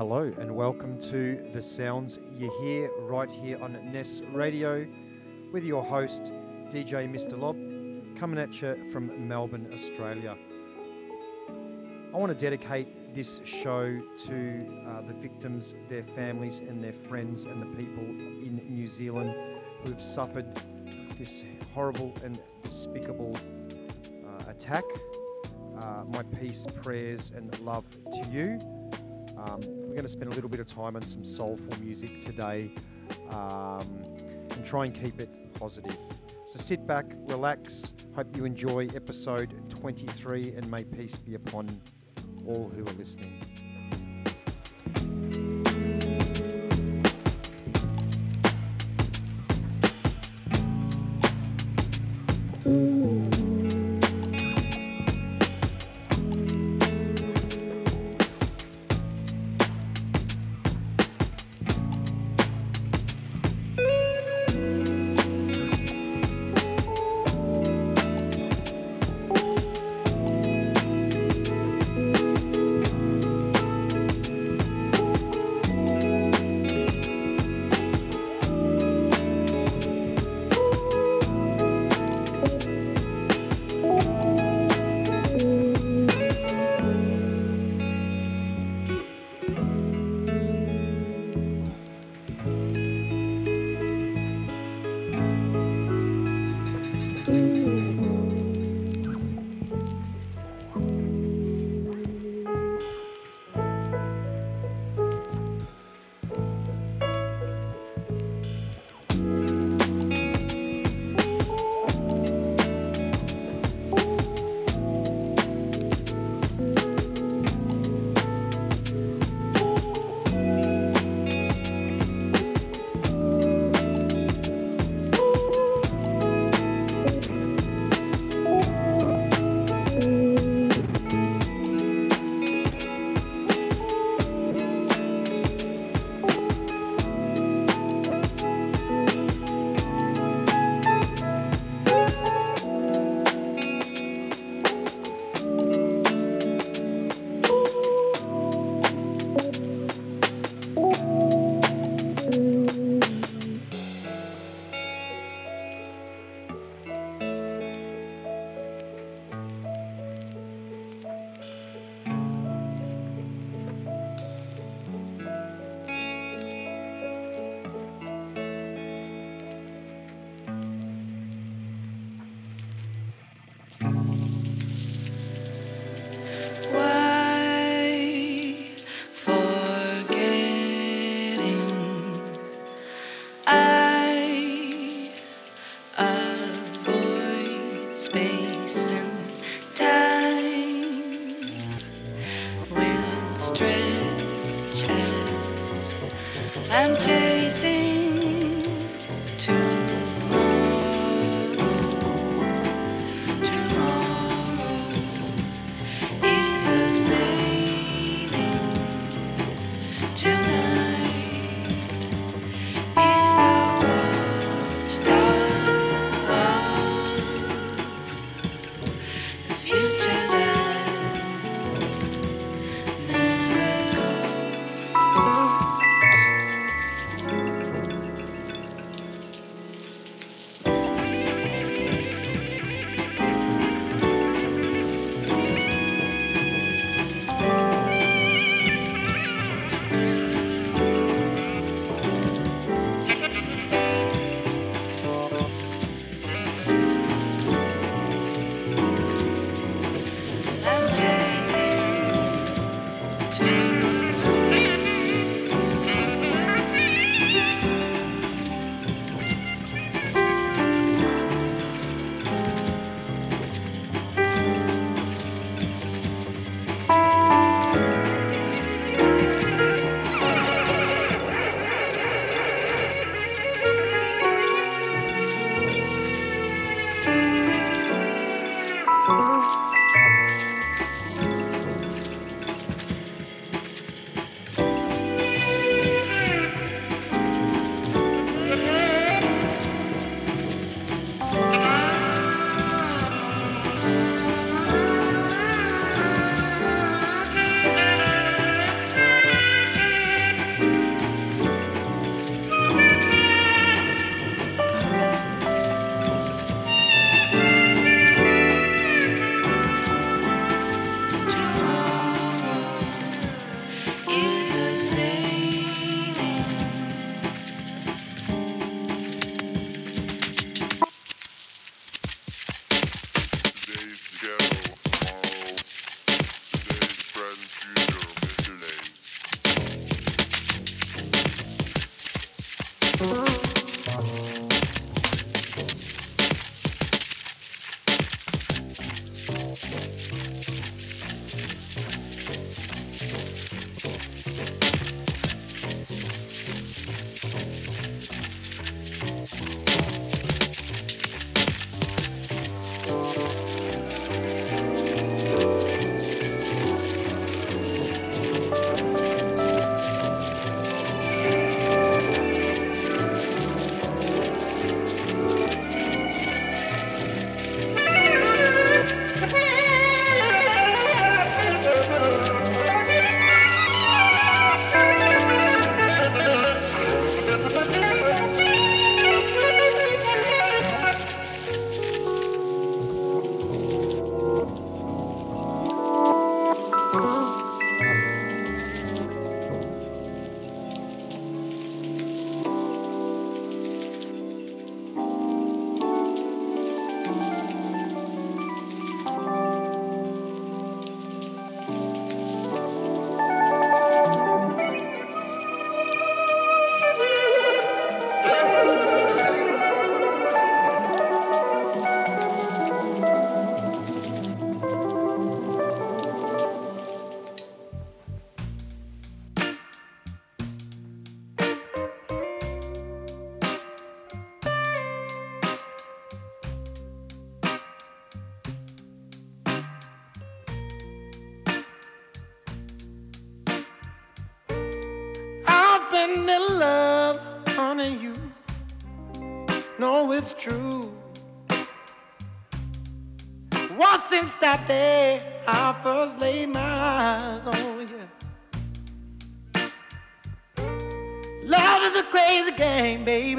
Hello and welcome to the sounds you hear right here on Ness Radio with your host, DJ Mr. Lob, coming at you from Melbourne, Australia. I want to dedicate this show to uh, the victims, their families, and their friends, and the people in New Zealand who've suffered this horrible and despicable uh, attack. Uh, my peace, prayers, and love to you. Um, we're going to spend a little bit of time on some soulful music today um, and try and keep it positive. So sit back, relax. Hope you enjoy episode 23 and may peace be upon all who are listening.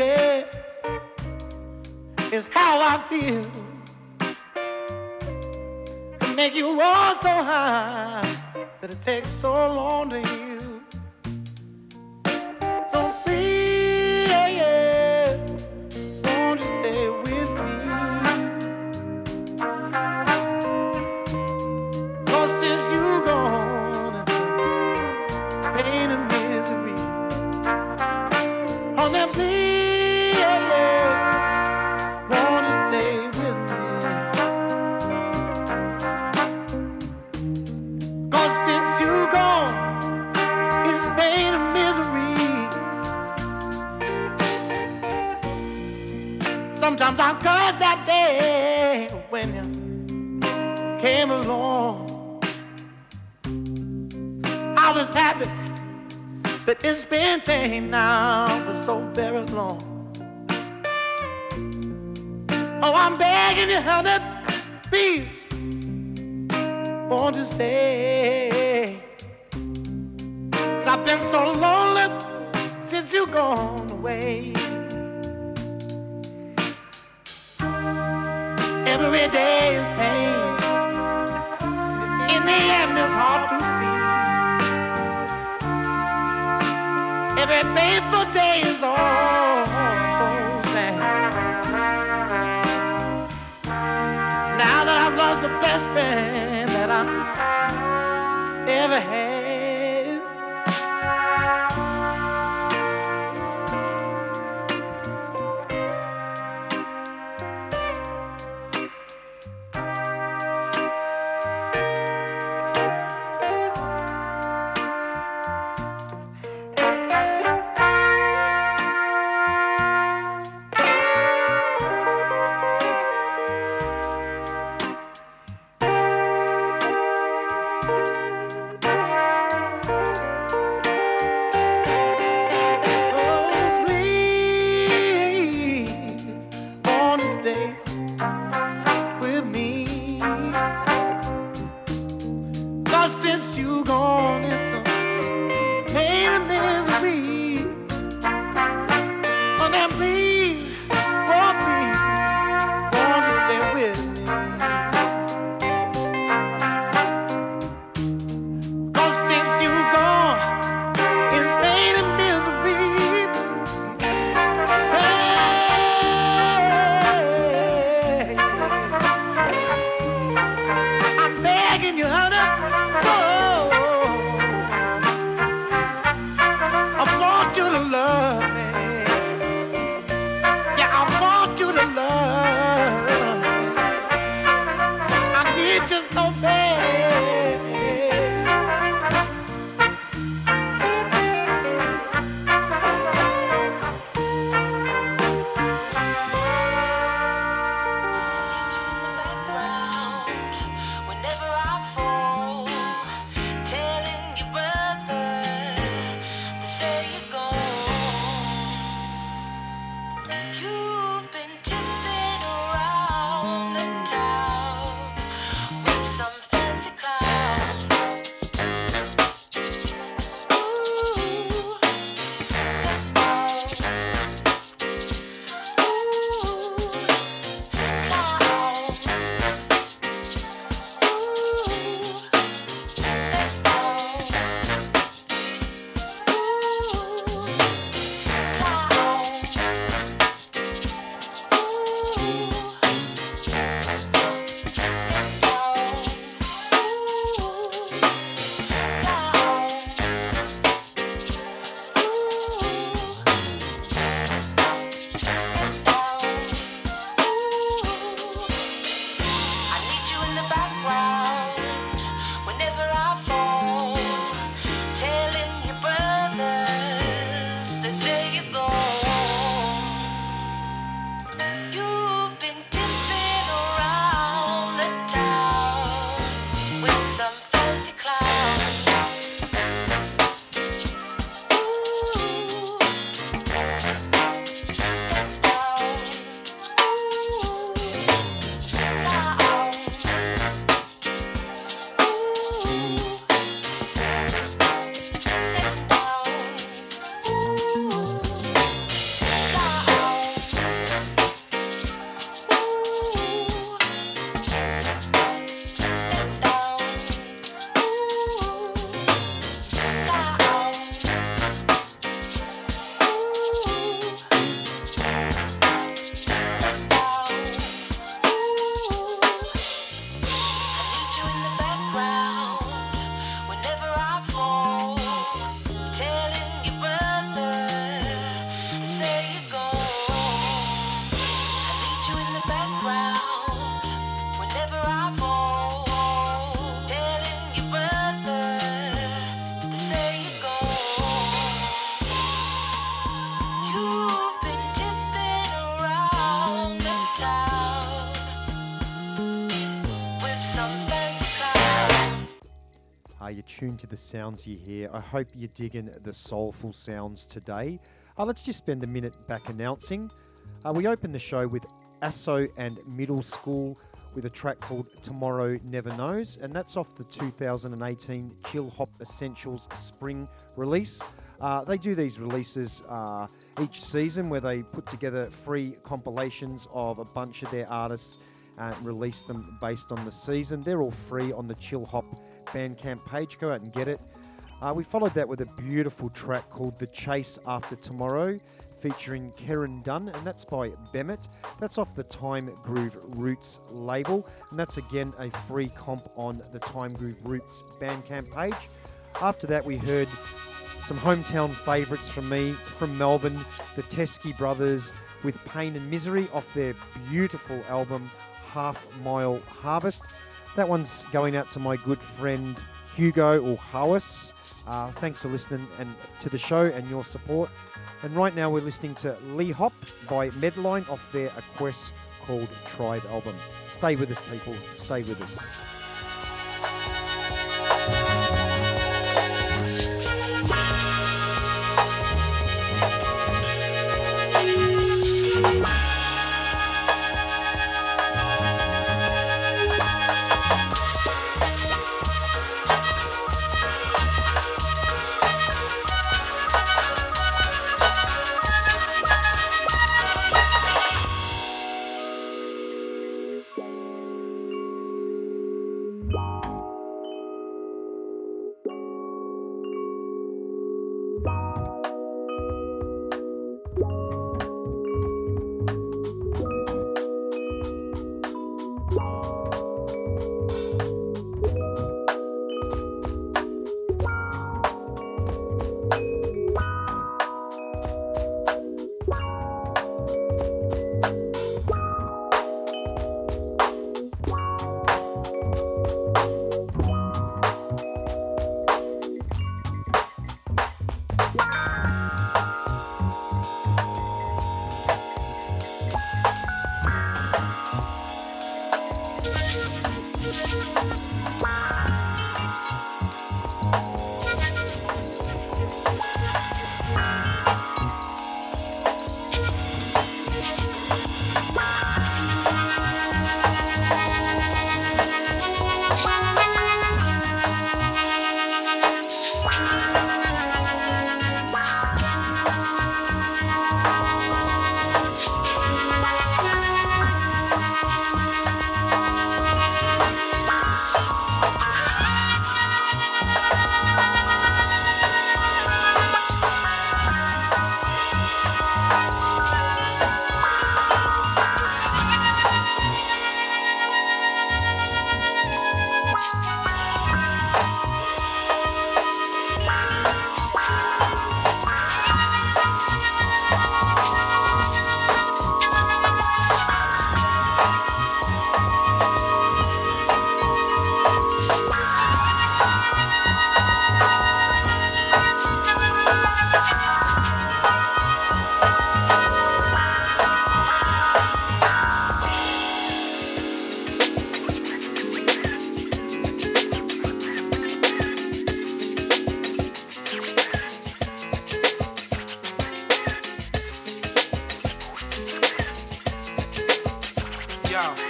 Baby. It's how I feel. To make you all so high, but it takes so long to heal. Was happy, but it's been pain now for so very long. Oh, I'm begging you, honey, please, won't you stay? Cause I've been so lonely since you gone away. Every day is pain. In the end, it's hard to see. Every painful day is all so sad. Now that I've lost the best friend that I ever had. Tuned to the sounds you hear. I hope you're digging the soulful sounds today. Uh, let's just spend a minute back announcing. Uh, we opened the show with ASSO and Middle School with a track called Tomorrow Never Knows, and that's off the 2018 Chillhop Essentials Spring release. Uh, they do these releases uh, each season where they put together free compilations of a bunch of their artists and release them based on the season. They're all free on the Chillhop Bandcamp page. Go out and get it. Uh, we followed that with a beautiful track called The Chase After Tomorrow featuring Karen Dunn, and that's by Bemet. That's off the Time Groove Roots label, and that's again a free comp on the Time Groove Roots Bandcamp page. After that, we heard some hometown favourites from me from Melbourne, the Teskey Brothers with Pain and Misery off their beautiful album Half Mile Harvest. That one's going out to my good friend Hugo or. Uh, thanks for listening and to the show and your support. And right now we're listening to Lee Hop by Medline off their Quest called Tribe album. Stay with us, people. Stay with us.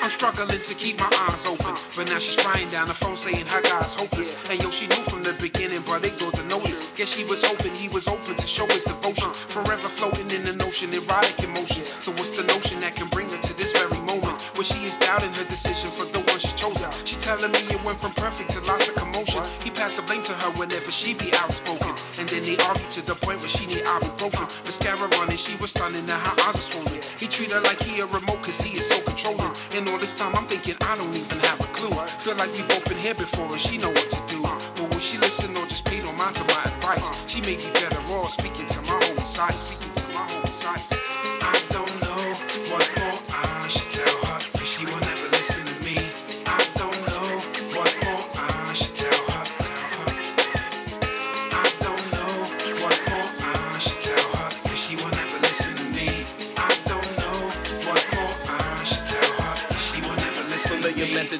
I'm struggling to keep my eyes open. But now she's crying down the phone saying her guy's hopeless. And yo, she knew from the beginning, but they ignored the notice. Guess she was hoping he was open to show his devotion. Forever floating in the notion, erotic emotions. So what's the notion that can bring her to this very Where she is doubting her decision for the one she's chosen. She telling me it went from perfect to lots of commotion. He passed the blame to her whenever she be outspoken. And then they argue to the point where she need ibuprofen. Mascara running, she was stunning, now her eyes are swollen. He treat her like he a remote cause he is so controlling. And all this time I'm thinking I don't even have a clue. Feel like we both been here before and she know what to do. But will she listen or just pay no mind to my advice? She may be better off speaking to my holy side. Speaking to my holy side.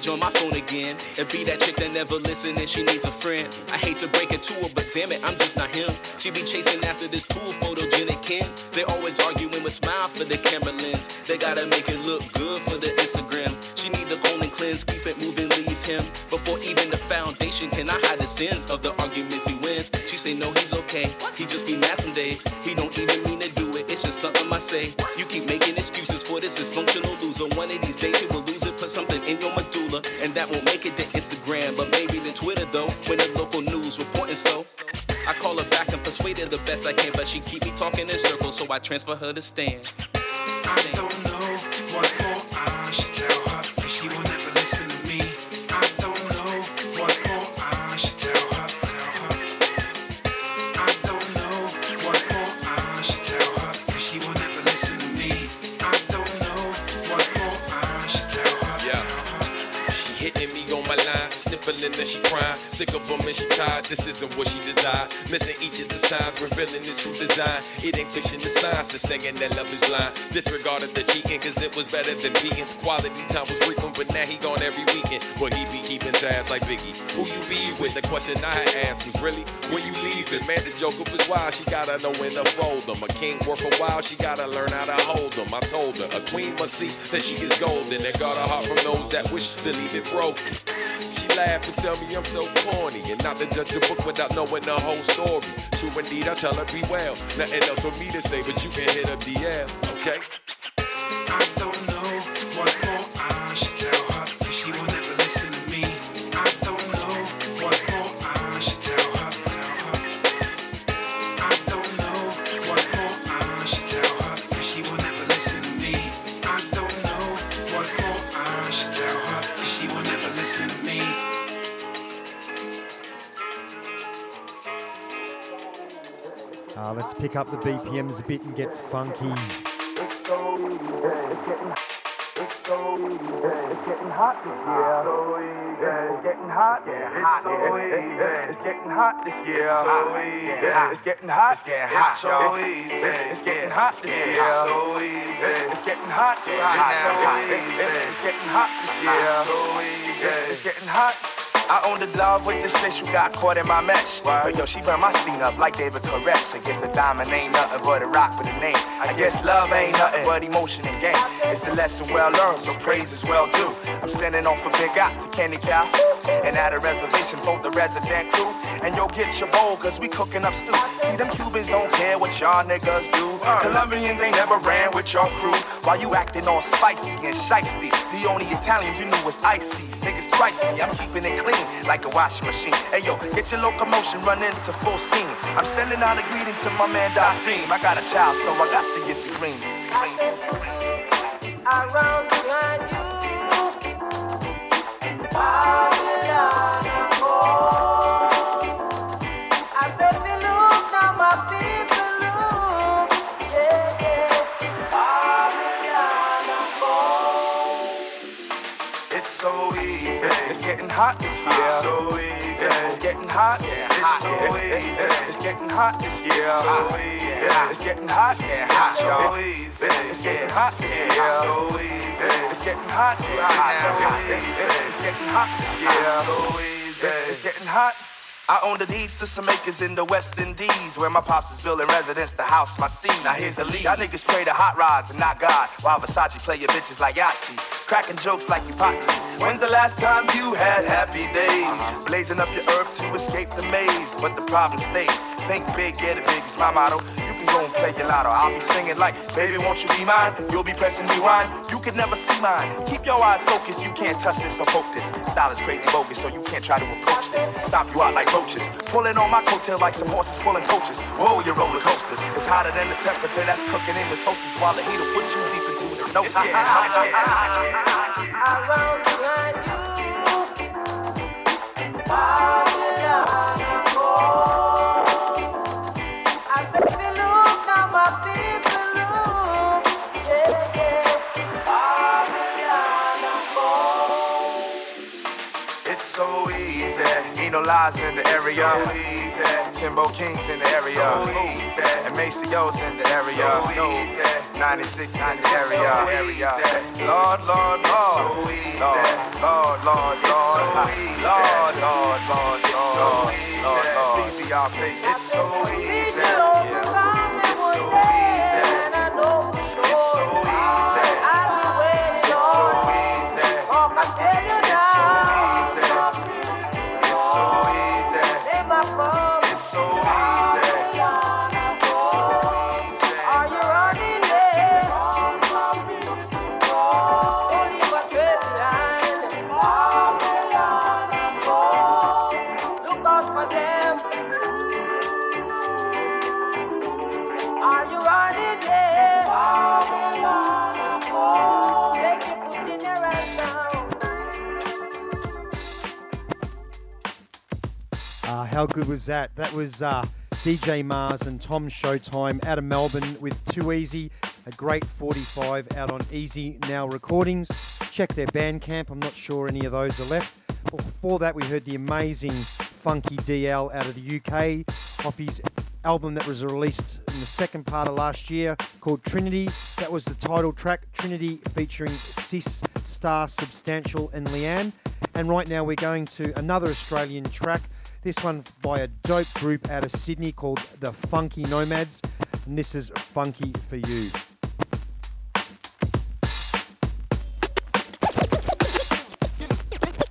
On my phone again. And be that chick that never listen and she needs a friend. I hate to break it to her, but damn it, I'm just not him. She be chasing after this cool photogenic kin. They always arguing with smile for the camera lens. They gotta make it look good for the Instagram. She need the golden cleanse, keep it moving, leave him. Before even the foundation can I hide the sins of the arguments he wins. She say no, he's okay. He just be mad some days. He don't even mean to do it. It's just something I say. You keep making excuses for this dysfunctional loser. One of these days he will lose it. Put something in your and that won't make it to Instagram, but maybe the Twitter though. When the local news reporting so. I call her back and persuade her the best I can, but she keep me talking in circles, so I transfer her to Stan. I don't know what sniffling and she crying. Sick of them and she tired, this isn't what she desired. Missing each of the signs, revealing his true design. It ain't fiction, the signs to saying that love is blind. Disregarded the cheating, cause it was better than beatings. Quality time was frequent, but now he gone every weekend. But he be keeping tabs like Biggie. Who you be with? The question I had asked was really, when you leaving? Man, this joker was wild, she gotta know when to fold them. A king worth a while, she gotta learn how to hold them. I told her, a queen must see that she is golden and guard her heart from those that wish to leave it broken. She laughed and tell me I'm so corny and not to judge a book without knowing the whole story. True indeed, I tell her be well. Nothing else for me to say, but you can hit up DL, okay? I don't know pick up the BPMs a bit and get funky. It's getting hot, yeah, hot, yeah. It's getting hot this year. It's getting hot, yeah, hot, so easy. It's getting hot this year. So easy. It's getting hot, yeah, hot, so easy. It's getting hot this year. So easy. It's getting hot. I own the love with the shit you got caught in my mesh. But yo, she burned my scene up like David Koresh. I guess a diamond ain't nothing but a rock with a name. I guess love ain't nothing but emotion and game. It's a lesson well learned, so praise is well due. I'm sending off a big out to Kenny Cow. And at a reservation for the resident crew. And yo, get your bowl, cause we cooking up stew. See, them Cubans don't care what y'all niggas do. Colombians ain't never ran with your crew. While you acting all spicy and shiesty. The only Italians you knew was icy. Niggas I'm keeping it clean like a washing machine. Hey yo, get your locomotion running to full steam. I'm sending out a greeting to my man Dasim. I got a child, so I got to get the green. Around It's. It's getting hot this year. So easy. It's getting hot. It's so easy. It's getting hot this year. So easy. It's getting hot. It's so easy. It's getting hot this year. So easy. It's getting hot. I own the deeds to some acres in the West Indies where my pops is building residence to house my seed. Now here's the lead. Y'all niggas pray to hot rods and not God while Versace play your bitches like Yahtzee. Cracking jokes like you. When's the last time you had happy days? Blazing up your herb to escape the maze, but the problem stays. Think big, get it big is my motto. You can go and play your lotto. I'll be singing like, baby, won't you be mine? You'll be pressing rewind. You can never see mine. Keep your eyes focused. You can't touch this or poke this. Style is crazy bogus, so you can't try to approach this. Stop you out like roaches. Pulling on my coattail like some horses pulling coaches. Whoa, you roller coaster. It's hotter than the temperature that's cooking in the toasters while the heat will put you deep into the nose. It's getting hot, it's getting hot. you. So easy. Ain't no lies in the area. So easy. Timbo King's in the area. So easy. And Maceo's in the area. So easy. 96 in the area. Lord, Lord, Lord. Lord, Lord, Lord, Lord. Lord, Lord, Lord, Lord. Lord, Lord. CCRP. It's so easy. How good was that? That was uh, DJ Mars and Tom Showtime out of Melbourne with Too Easy, a great 45 out on Easy Now Recordings. Check their Bandcamp, I'm not sure any of those are left. Before that, we heard the amazing Funky DL out of the UK off his album that was released in the second part of last year called Trinity. That was the title track, Trinity, featuring Sis, Star, Substantial, and Leanne. And right now, we're going to another Australian track. This one by a dope group out of Sydney called the Funky Nomads. And this is Funky for You.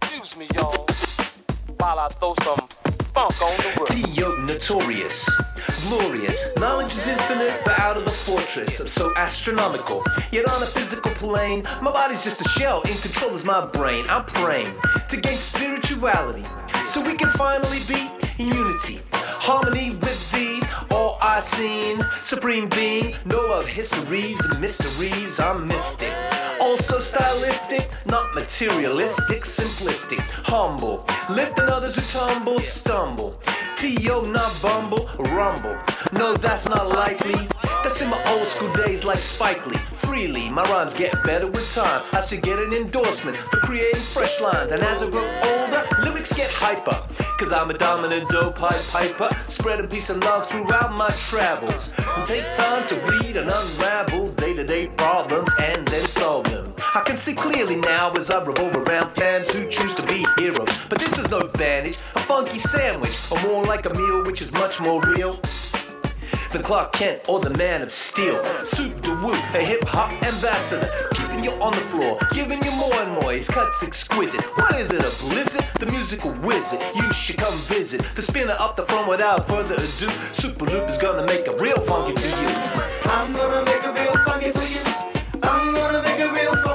Excuse me, y'all, while I throw some funk on the world. T.O. notorious, glorious. Knowledge is infinite, but out of the fortress. I'm so astronomical, yet on a physical plane. My body's just a shell, in control is my brain. I'm praying to gain spirituality, so we can finally be in unity. Harmony with thee, all I seen. Supreme being, know of histories and mysteries. I'm mystic. Also stylistic, not materialistic, simplistic, humble. Lifting others who tumble, stumble. T.O. not bumble, rumble. No, that's not likely. That's in my old school days like Spike Lee. Freely, my rhymes get better with time. I should get an endorsement for creating fresh lines. And as I grow older, lyrics get hyper. Cause I'm a dominant dope pipe piper. Spreading peace and love throughout my travels. And take time to read and unravel day to day problems and then solve them. I can see clearly now as I revolve around fans who choose to be heroes. But this is no bandage, a funky sandwich, or more like a meal which is much more real. The Clark Kent or the Man of Steel. Soup de Woo, a hip hop ambassador. Keeping you on the floor, giving you more and more. His cuts exquisite. What is it, a blizzard? The musical wizard. You should come visit. The spinner up the front without further ado. Super Loop is gonna make a real funky for you. I'm gonna make a real funky for you. I'm gonna make a real funky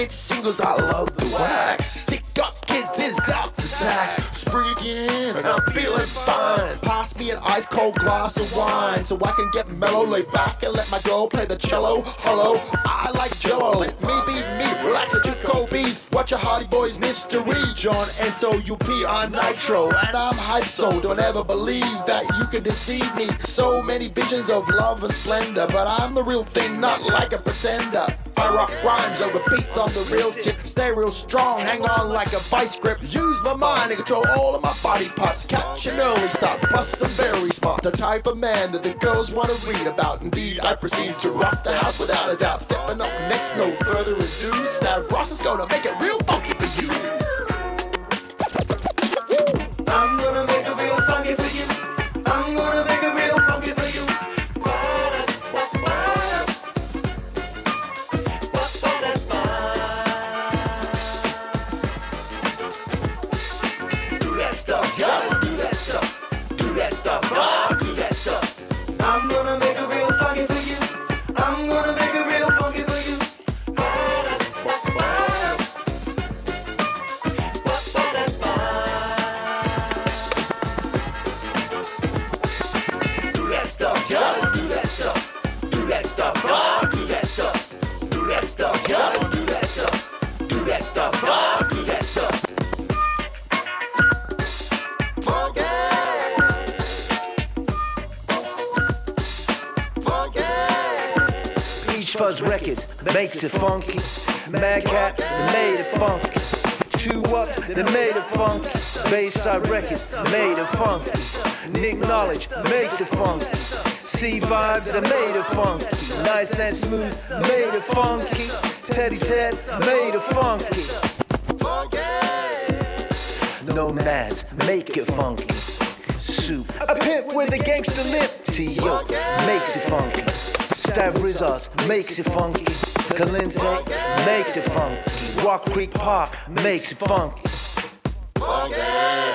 Inch singles, I love the wax. Stick up kids is out to tax. Spring again, and I'm feeling fine. Pass me an ice cold glass of wine so I can get mellow, lay back and let my girl play the cello. Hello, I like jello. Let me be me, relax at your beast. Watch your Hardy Boys mystery. John S-O-U-P on Nitro. And I'm hype, so don't ever believe that you can deceive me. So many visions of love and splendor, but I'm the real thing, not like a pretender. I rock rhymes over beats on the real tip. Stay real strong, hang on like a vice grip. Use my mind to control all of my body parts. Catch an early start, plus I'm very smart. The type of man that the girls wanna read about. Indeed, I proceed to rock the house without a doubt. Stepping up next, no further ado. Stab Ross is gonna make it real funky for you. it, makes it funky. Madcap, they made it funky. Two up, they made it funky. Bayside Records, made it funky. Nick Knowledge makes it funky. C vibes, they made it funky. Nice and smooth, made it funky. Teddy Ted, made it funky. Nomads, make it funky. Soup, a pimp with a gangster lip. T.O. makes it funky. Steve Rizos makes it funky. Kalinte makes it funky. Rock Creek Park makes it funky. funky.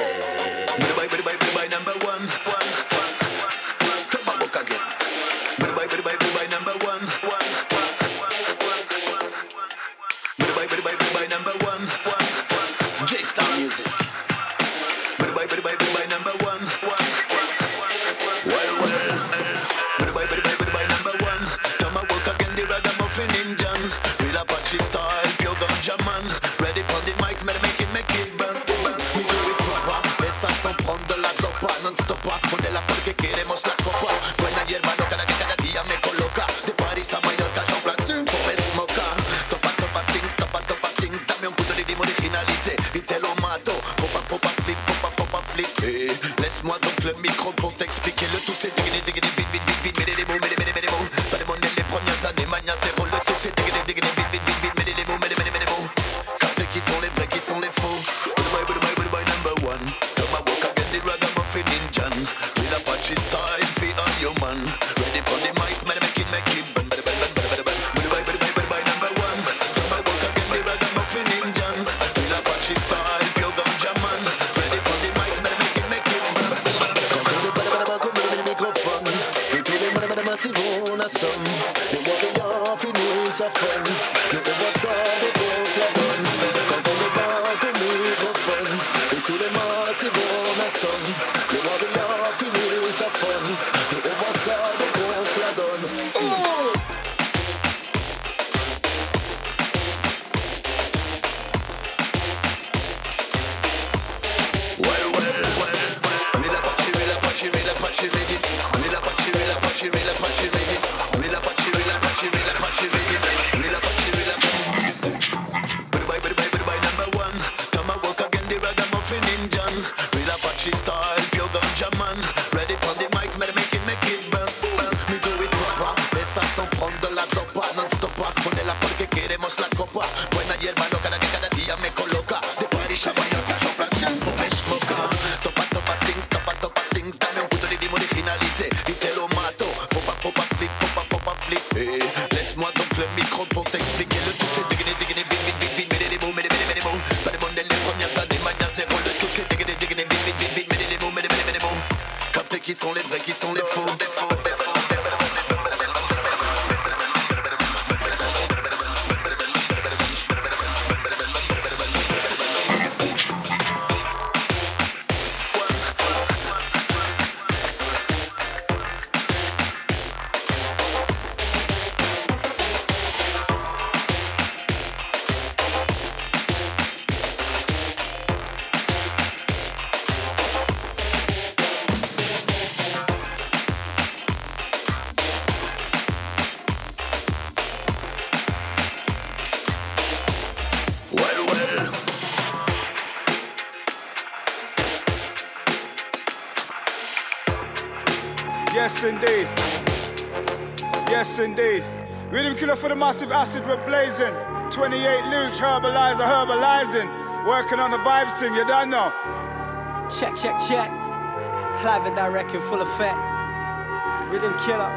much you indeed. Rhythm killer for the massive acid, we're blazing. 28 Lucci, herbalizer, herbalizing. Working on the vibes thing, you done know? Check, check, check. Live and direct in full effect. Rhythm killer.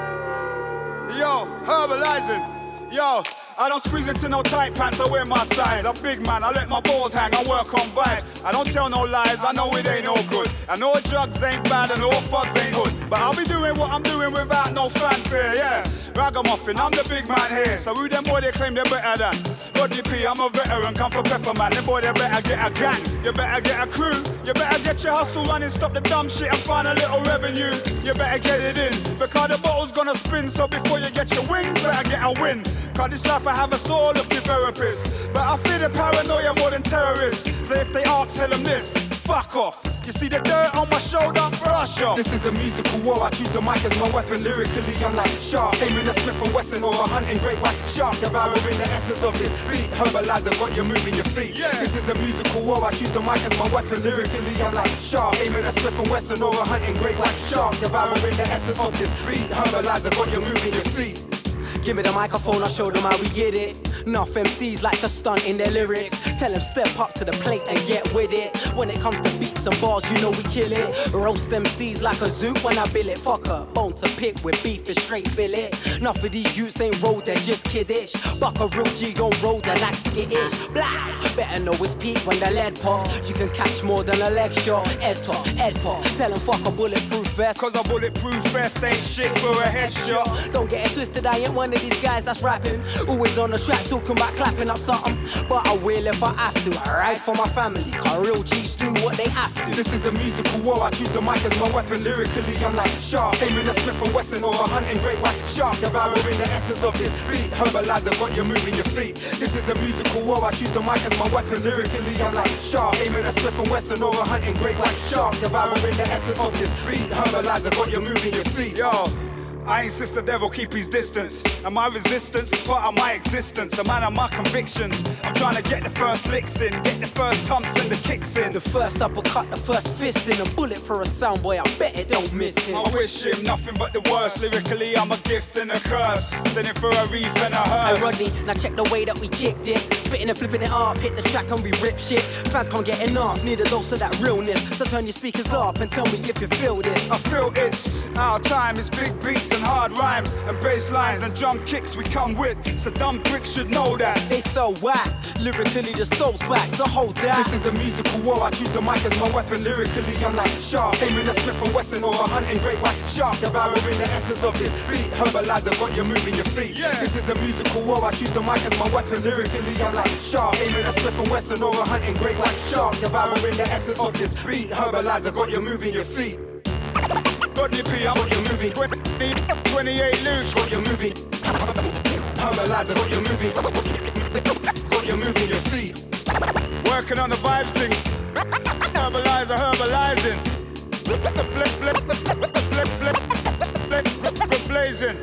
Yo, herbalizing. Yo, I don't squeeze into no tight pants, I wear my size. I'm big man, I let my balls hang, I work on vibes. I don't tell no lies, I know it ain't no good. I know drugs ain't bad and all fucks ain't good. But I'll be doing what I'm doing without no fanfare, yeah. Ragamuffin, I'm the big man here. So who them boy they claim they're better than? Rodney P, I'm a veteran, come for pepper man. Them boy they better get a gang, you better get a crew. You better get your hustle running, stop the dumb shit and find a little revenue. You better get it in, because the bottle's gonna spin. So before you get your wings, better get a win. Cause this life I have a soul of the therapist. But I fear the paranoia more than terrorists. So if they ask, tell them this. Fuck off. You see the dirt on my shoulder, brush off. This is a musical war. I choose the mic as my weapon. Lyrically, I'm like Shaft, aiming a Smith and Wesson or a hunting great white shark. Devouring the essence of this beat. Herbaliser, got you moving your feet. Yeah. This is a musical war. I choose the mic as my weapon. Lyrically, I'm like Shaft, aiming a Smith and Wesson or a hunting great white shark. Devouring the essence of this beat. Herbaliser, got you moving your feet. Give me the microphone, I'll show them how we get it. Enough MCs like to stunt in their lyrics. Tell them step up to the plate and get with it. When it comes to beats and bars, you know we kill it. Roast MCs like a zoo when I bill it. Fuck a bone to pick with beef is straight fillet. Enough of these youths ain't road, they're just kiddish. Buck a real G on road and act skittish. Blah! Better know it's peak when the lead pops. You can catch more than a shot. Ed talk, Ed pop. Tell them fuck a bulletproof vest. Cause a bulletproof vest ain't shit for a headshot. Don't get it twisted, I ain't one of these guys that's rapping. Always on the track talking about clapping up something. But I will if I have to. I ride for my family. Cause real G's do what they have to. This is a musical war. I choose the mic as my weapon. Lyrically, I'm like Shaft. Aiming a Smith and Wesson or a hunting great like shark. Devouring the essence of this beat. Herbaliser got you moving your feet. This is a musical war. I choose the mic as my weapon. Lyrically, I'm like Shaft. Aiming a Smith and Wesson or a hunting great like shark. Devouring the essence of this beat. Herbaliser got you moving your feet. Yo. I insist the devil, keep his distance. And my resistance is part of my existence, a man of my convictions. I'm trying to get the first licks in, get the first pumps and the kicks in. The first uppercut, the first fist in a bullet for a sound boy. I bet it don't miss him. I wish him nothing but the worst. Lyrically, I'm a gift and a curse. Sending for a reef and a Hey hearse. Rodney, now check the way that we kick this. Spitting and flipping it up, hit the track and we rip shit. Fans can't get enough, need a dose of that realness. So turn your speakers up and tell me if you feel this. I feel it's our time. It's big beats and hard rhymes and bass lines and drum kicks we come with. So dumb bricks should know that. They so whack, lyrically the soul's back, so hold that. This is a musical war. I choose the mic as my weapon. Lyrically, I'm like Shaft. Aiming a Smith and Wesson or a hunting great like shark. Devouring the essence of this beat. Herbaliser got you moving your feet. Yeah. This is a musical war. I choose the mic as my weapon. Lyrically, I'm like Shaft. Aiming a Smith and Wesson or a hunting great like shark. Devouring the essence of this beat. Herbaliser got you moving your feet. Rodney P, I got you moving. 28 Luke, got you moving. Herbaliser, got you moving. Got you moving your feet. Working on the vibes thing. Herbaliser, herbalizing. Blazing.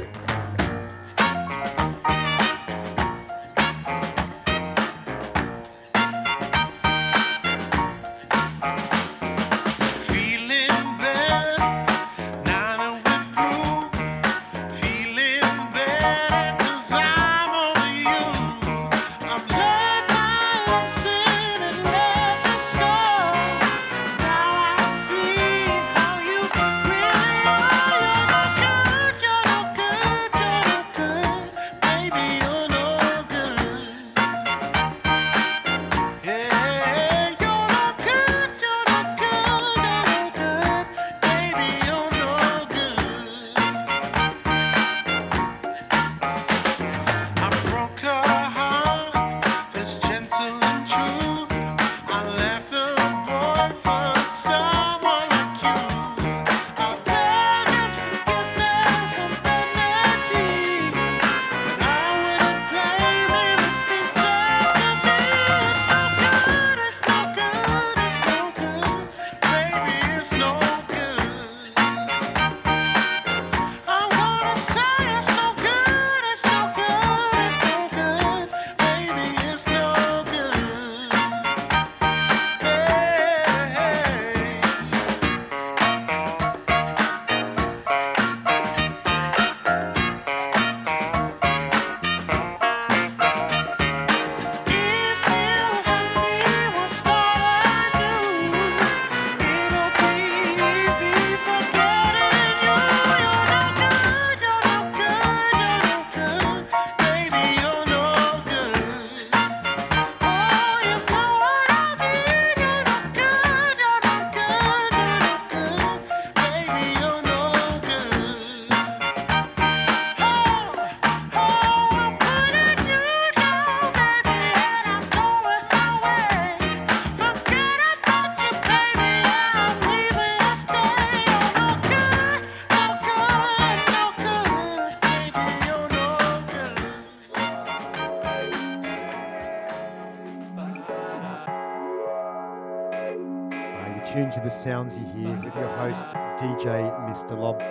Sounds you hear with your host, DJ Mr. Lob.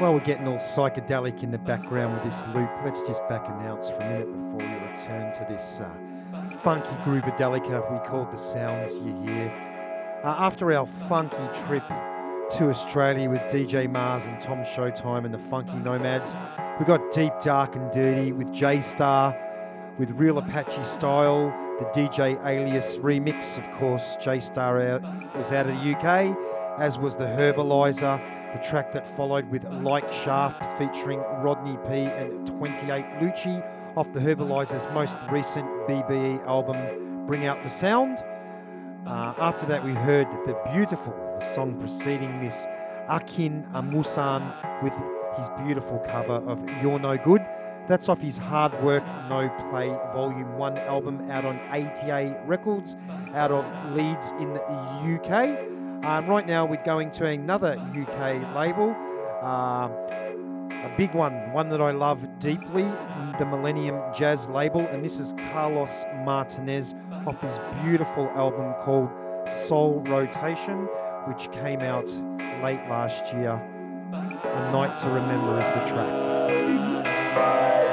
While we're getting all psychedelic in the background with this loop, let's just back announce for a minute before we return to this uh, funky groovadelica we called the sounds you hear. Uh, after our funky trip to Australia with DJ Mars and Tom Showtime and the Funky Nomads, we got deep, dark, and dirty with J Star, with Real Apache Style, the DJ Alias remix. Of course, J Star was out of the UK, as was the Herbaliser, the track that followed with Like Shaft featuring Rodney P and 28 Lucci off the Herbaliser's most recent BBE album, Bring Out the Sound. Uh, after that, we heard the beautiful the song preceding this, Akin Amusan, with his beautiful cover of You're No Good. That's off his Hard Work No Play Volume 1 album out on ATA Records out of Leeds in the UK. Um, right now, we're going to another UK label, uh, a big one, one that I love deeply, the Millennium Jazz label, and this is Carlos Martinez off his beautiful album called Soul Rotation, which came out late last year. A Night to Remember is the track. Bye.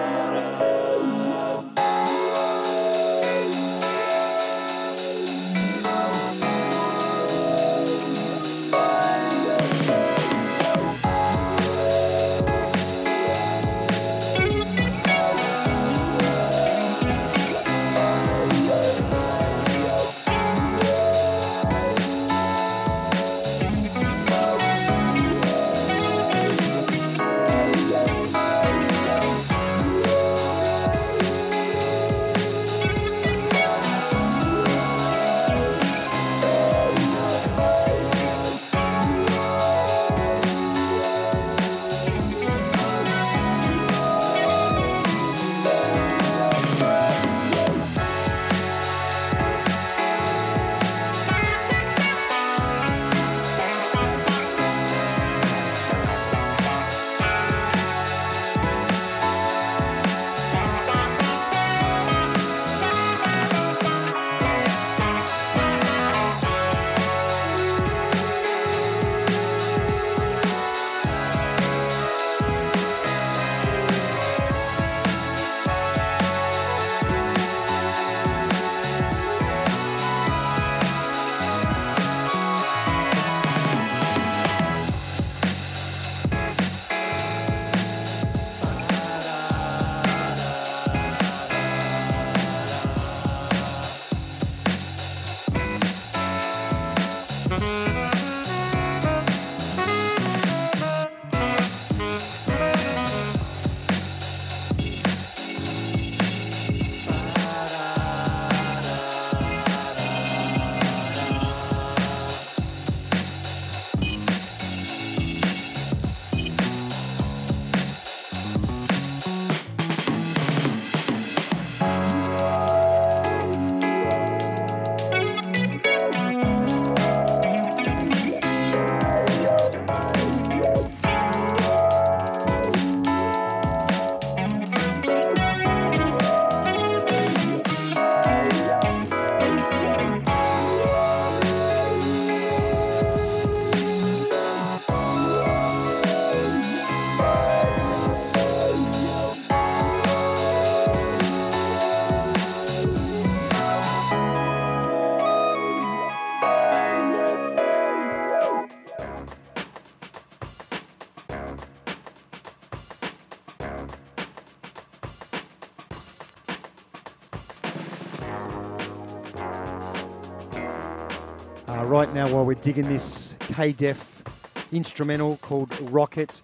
Uh, right now, while we're digging this K Def instrumental called Rocket,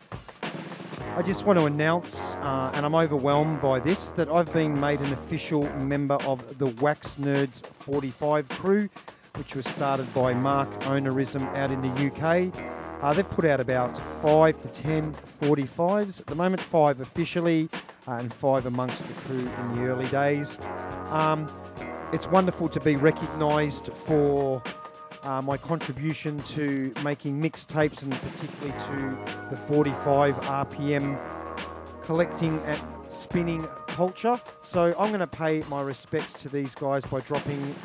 I just want to announce, uh, and I'm overwhelmed by this, that I've been made an official member of the Wax Nerds 45 crew, which was started by Mark Ownerism out in the UK. Uh, they've put out about five to ten 45s at the moment, five officially, uh, and five amongst the crew in the early days. Um, it's wonderful to be recognised for uh, my contribution to making mixtapes and particularly to the 45 RPM collecting and spinning culture. So I'm going to pay my respects to these guys by dropping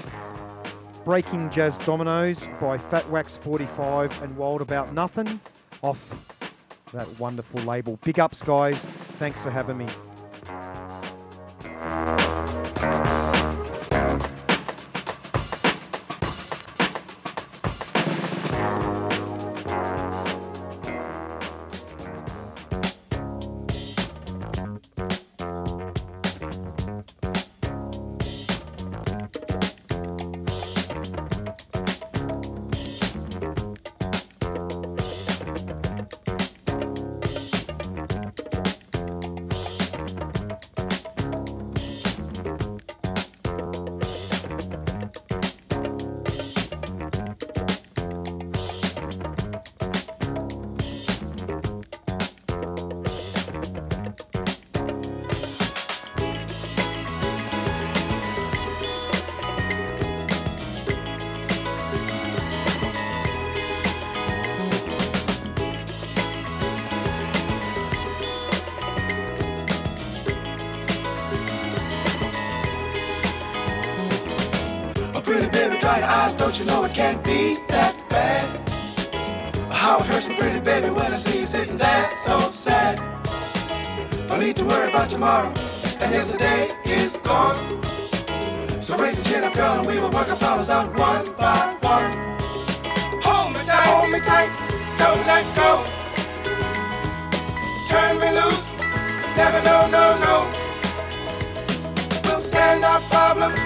Breaking Jazz Dominoes by Fat Wax 45 and Wild About Nothing off that wonderful label. Big ups, guys. Thanks for having me. Your eyes, don't you know it can't be that bad? How it hurts me, pretty baby, when I see you sitting there so sad. No need to worry about tomorrow, and yesterday is gone. So raise the chin up, girl, and we will work our problems out one by one. Hold me tight, hold me tight, don't let go. Turn me loose, never no, no, no. We'll stand our problems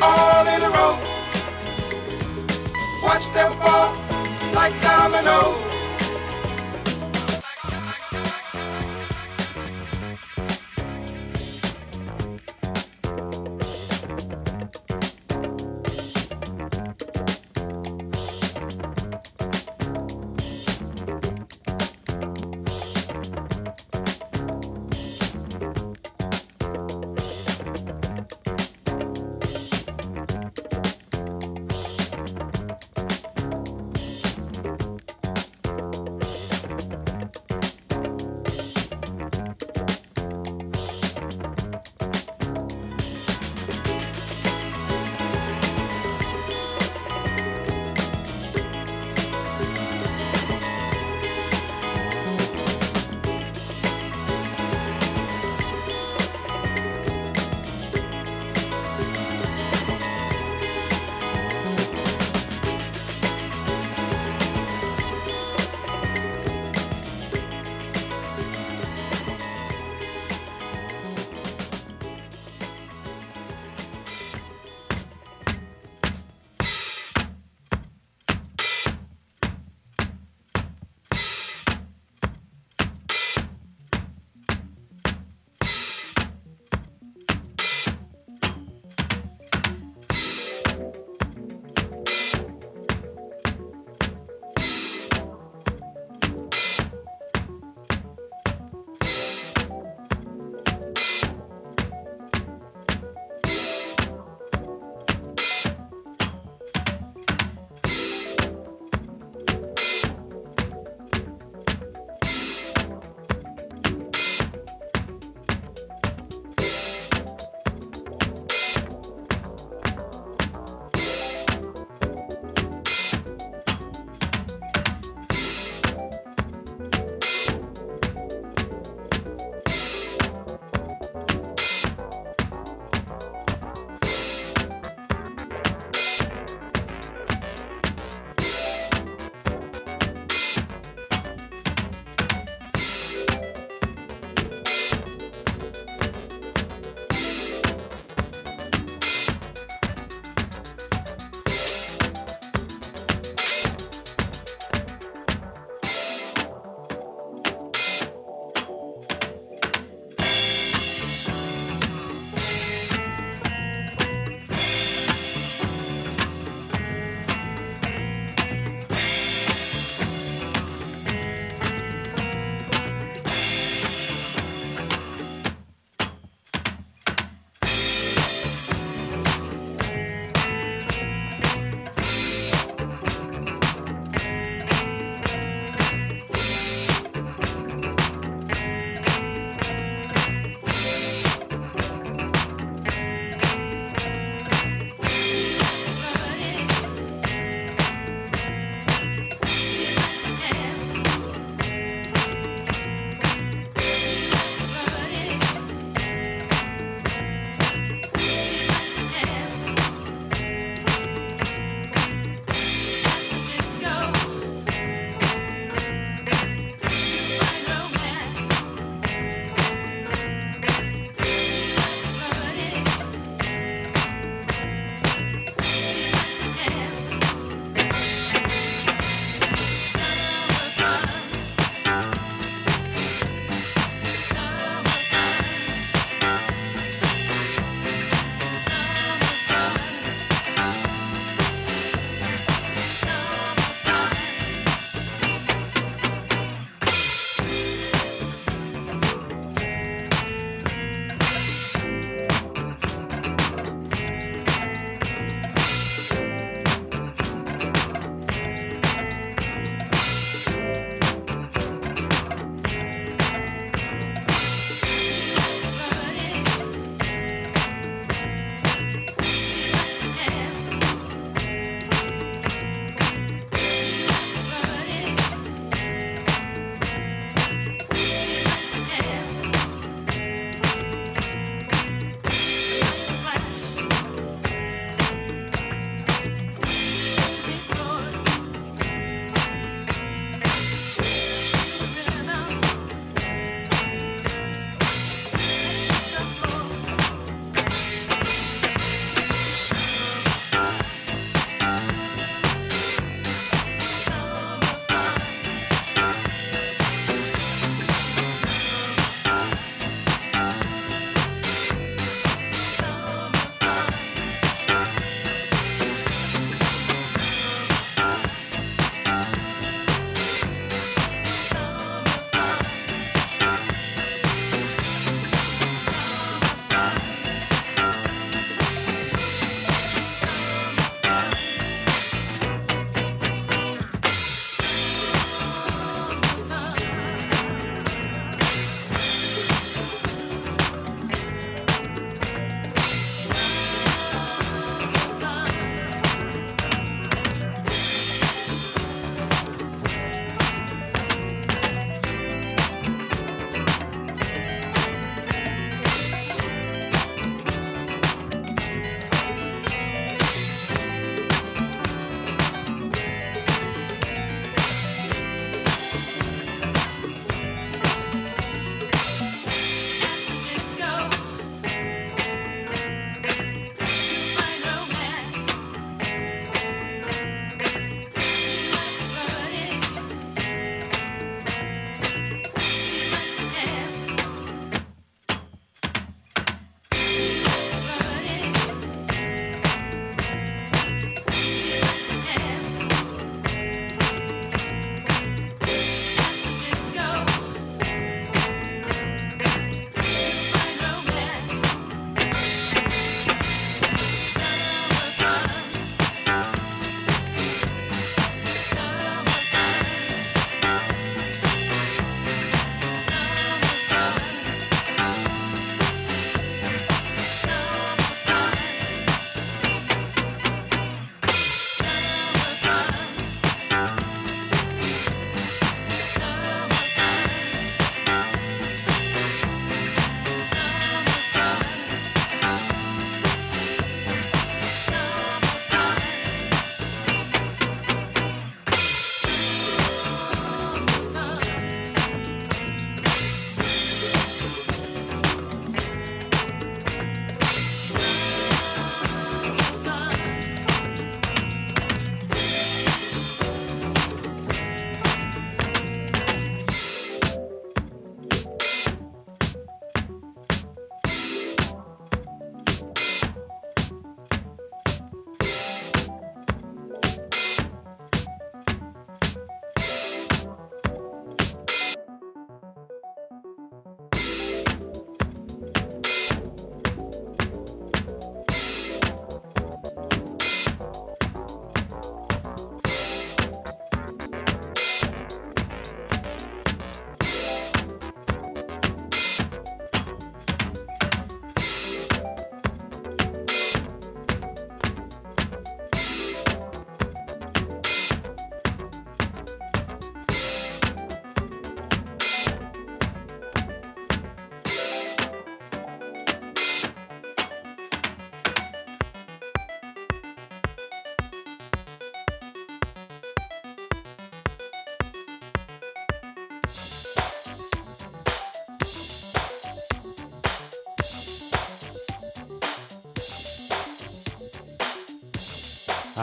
all in a row. Watch them fall like dominoes.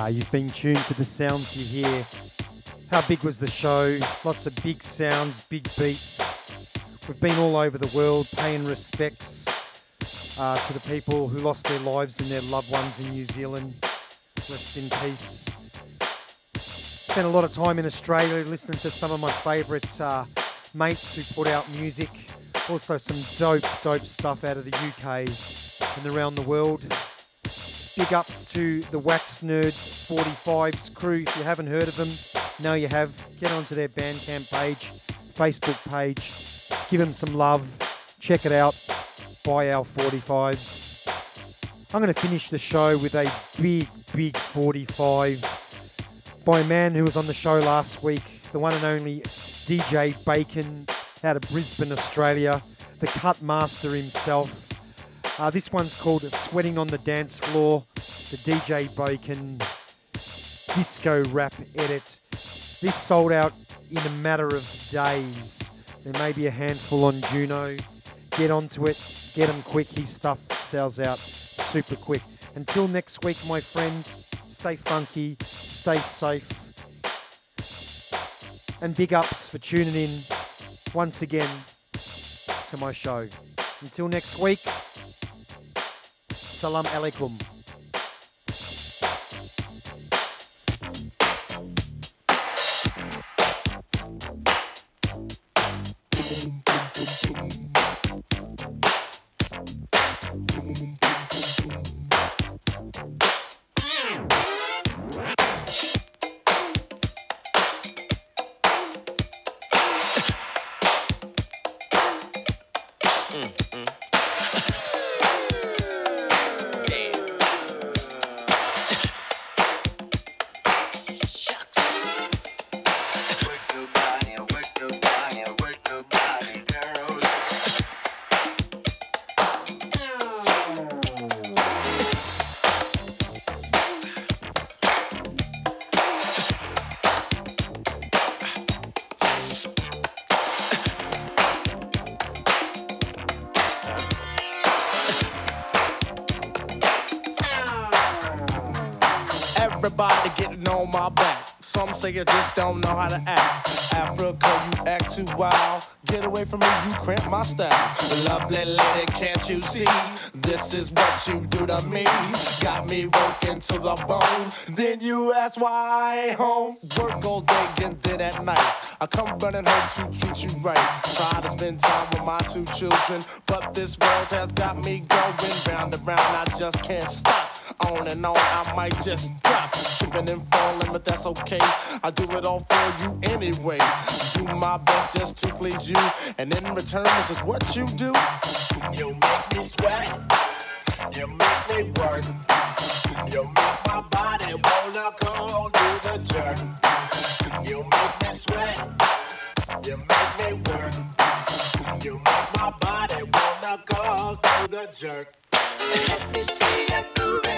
Uh, you've been tuned to the sounds you hear. How big was the show? Lots of big sounds, big beats. We've been all over the world paying respects uh, to the people who lost their lives and their loved ones in New Zealand. Rest in peace. Spent a lot of time in Australia listening to some of my favourite uh, mates who put out music. Also, some dope, dope stuff out of the UK and around the world. Big ups to the Wax Nerds 45s crew. If you haven't heard of them, now you have. Get onto their Bandcamp page, Facebook page. Give them some love. Check it out. Buy our 45s. I'm going to finish the show with a big, big 45 by a man who was on the show last week, the one and only DJ Bacon out of Brisbane, Australia, the cut master himself. Uh, this one's called Sweating on the Dance Floor, the DJ Bacon disco rap edit. This sold out in a matter of days. There may be a handful on Juno. Get onto it, get them quick. His stuff sells out super quick. Until next week, my friends, stay funky, stay safe, and big ups for tuning in once again to my show. Until next week, salam alaikum. Everybody getting on my back. Some say I just don't know how to act. Africa, you act too wild. Get away from me, you cramp my style. Lovely lady, can't you see? This is what you do to me. Got me working to the bone. Then you ask why home. Work all day and then at night. I come running home to treat you right. Try to spend time with my two children. But this world has got me going round and round. I just can't stop. On and on, I might just drop. Tripping and falling, but that's okay. I do it all for you anyway. Do my best just to please you. And in return, this is what you do. You make me sweat. You make me work. You make my body wanna go do the jerk. You make me sweat. You make me work. You make my body wanna go do the jerk. Let me see you moving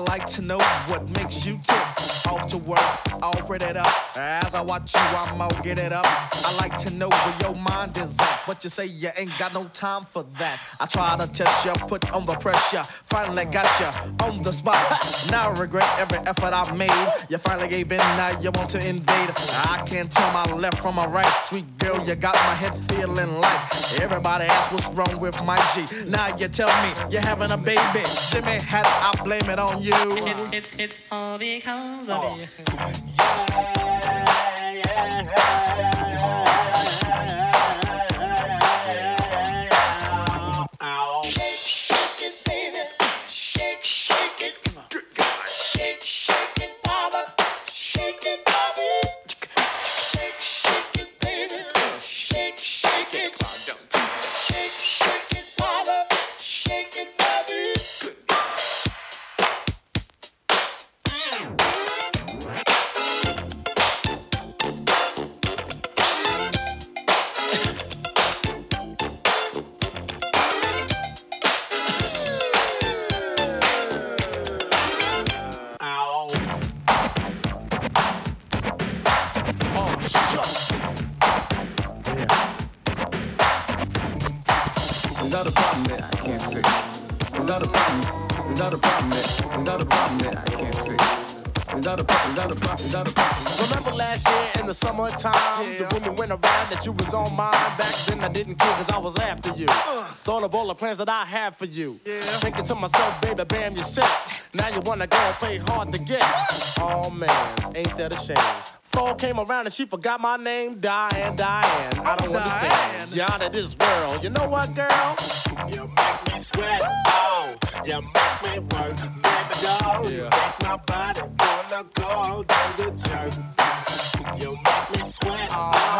I like to know what makes you tick. Off to work, all pretty up. As I watch you, I'm all get it up. I like to know where your mind is at. But you say you ain't got no time for that. I try to test you, put on the pressure. Finally got you on the spot. Now I regret every effort I made. You finally gave in, now you want to invade. I can't tell my left from my right. Sweet girl, you got my head feeling like everybody asks what's wrong with my G. Now you tell me you're having a baby. Jimmy had it, I blame it on you. It's, it's, it's all because of oh. you. Shake that you was on mine. Back then I didn't care cause I was after you. Thought of all the plans that I had for you. Yeah. Thinking to myself, baby, bam, you're six. Now you wanna go and play hard to get. Oh man, ain't that a shame? Fall came around and she forgot my name, Diane, Diane. I don't understand. You're out of this world. You know what, girl? You make me sweat. Oh, you make me work. Baby doll, you make my body wanna go to the church. You make me sweat. Oh,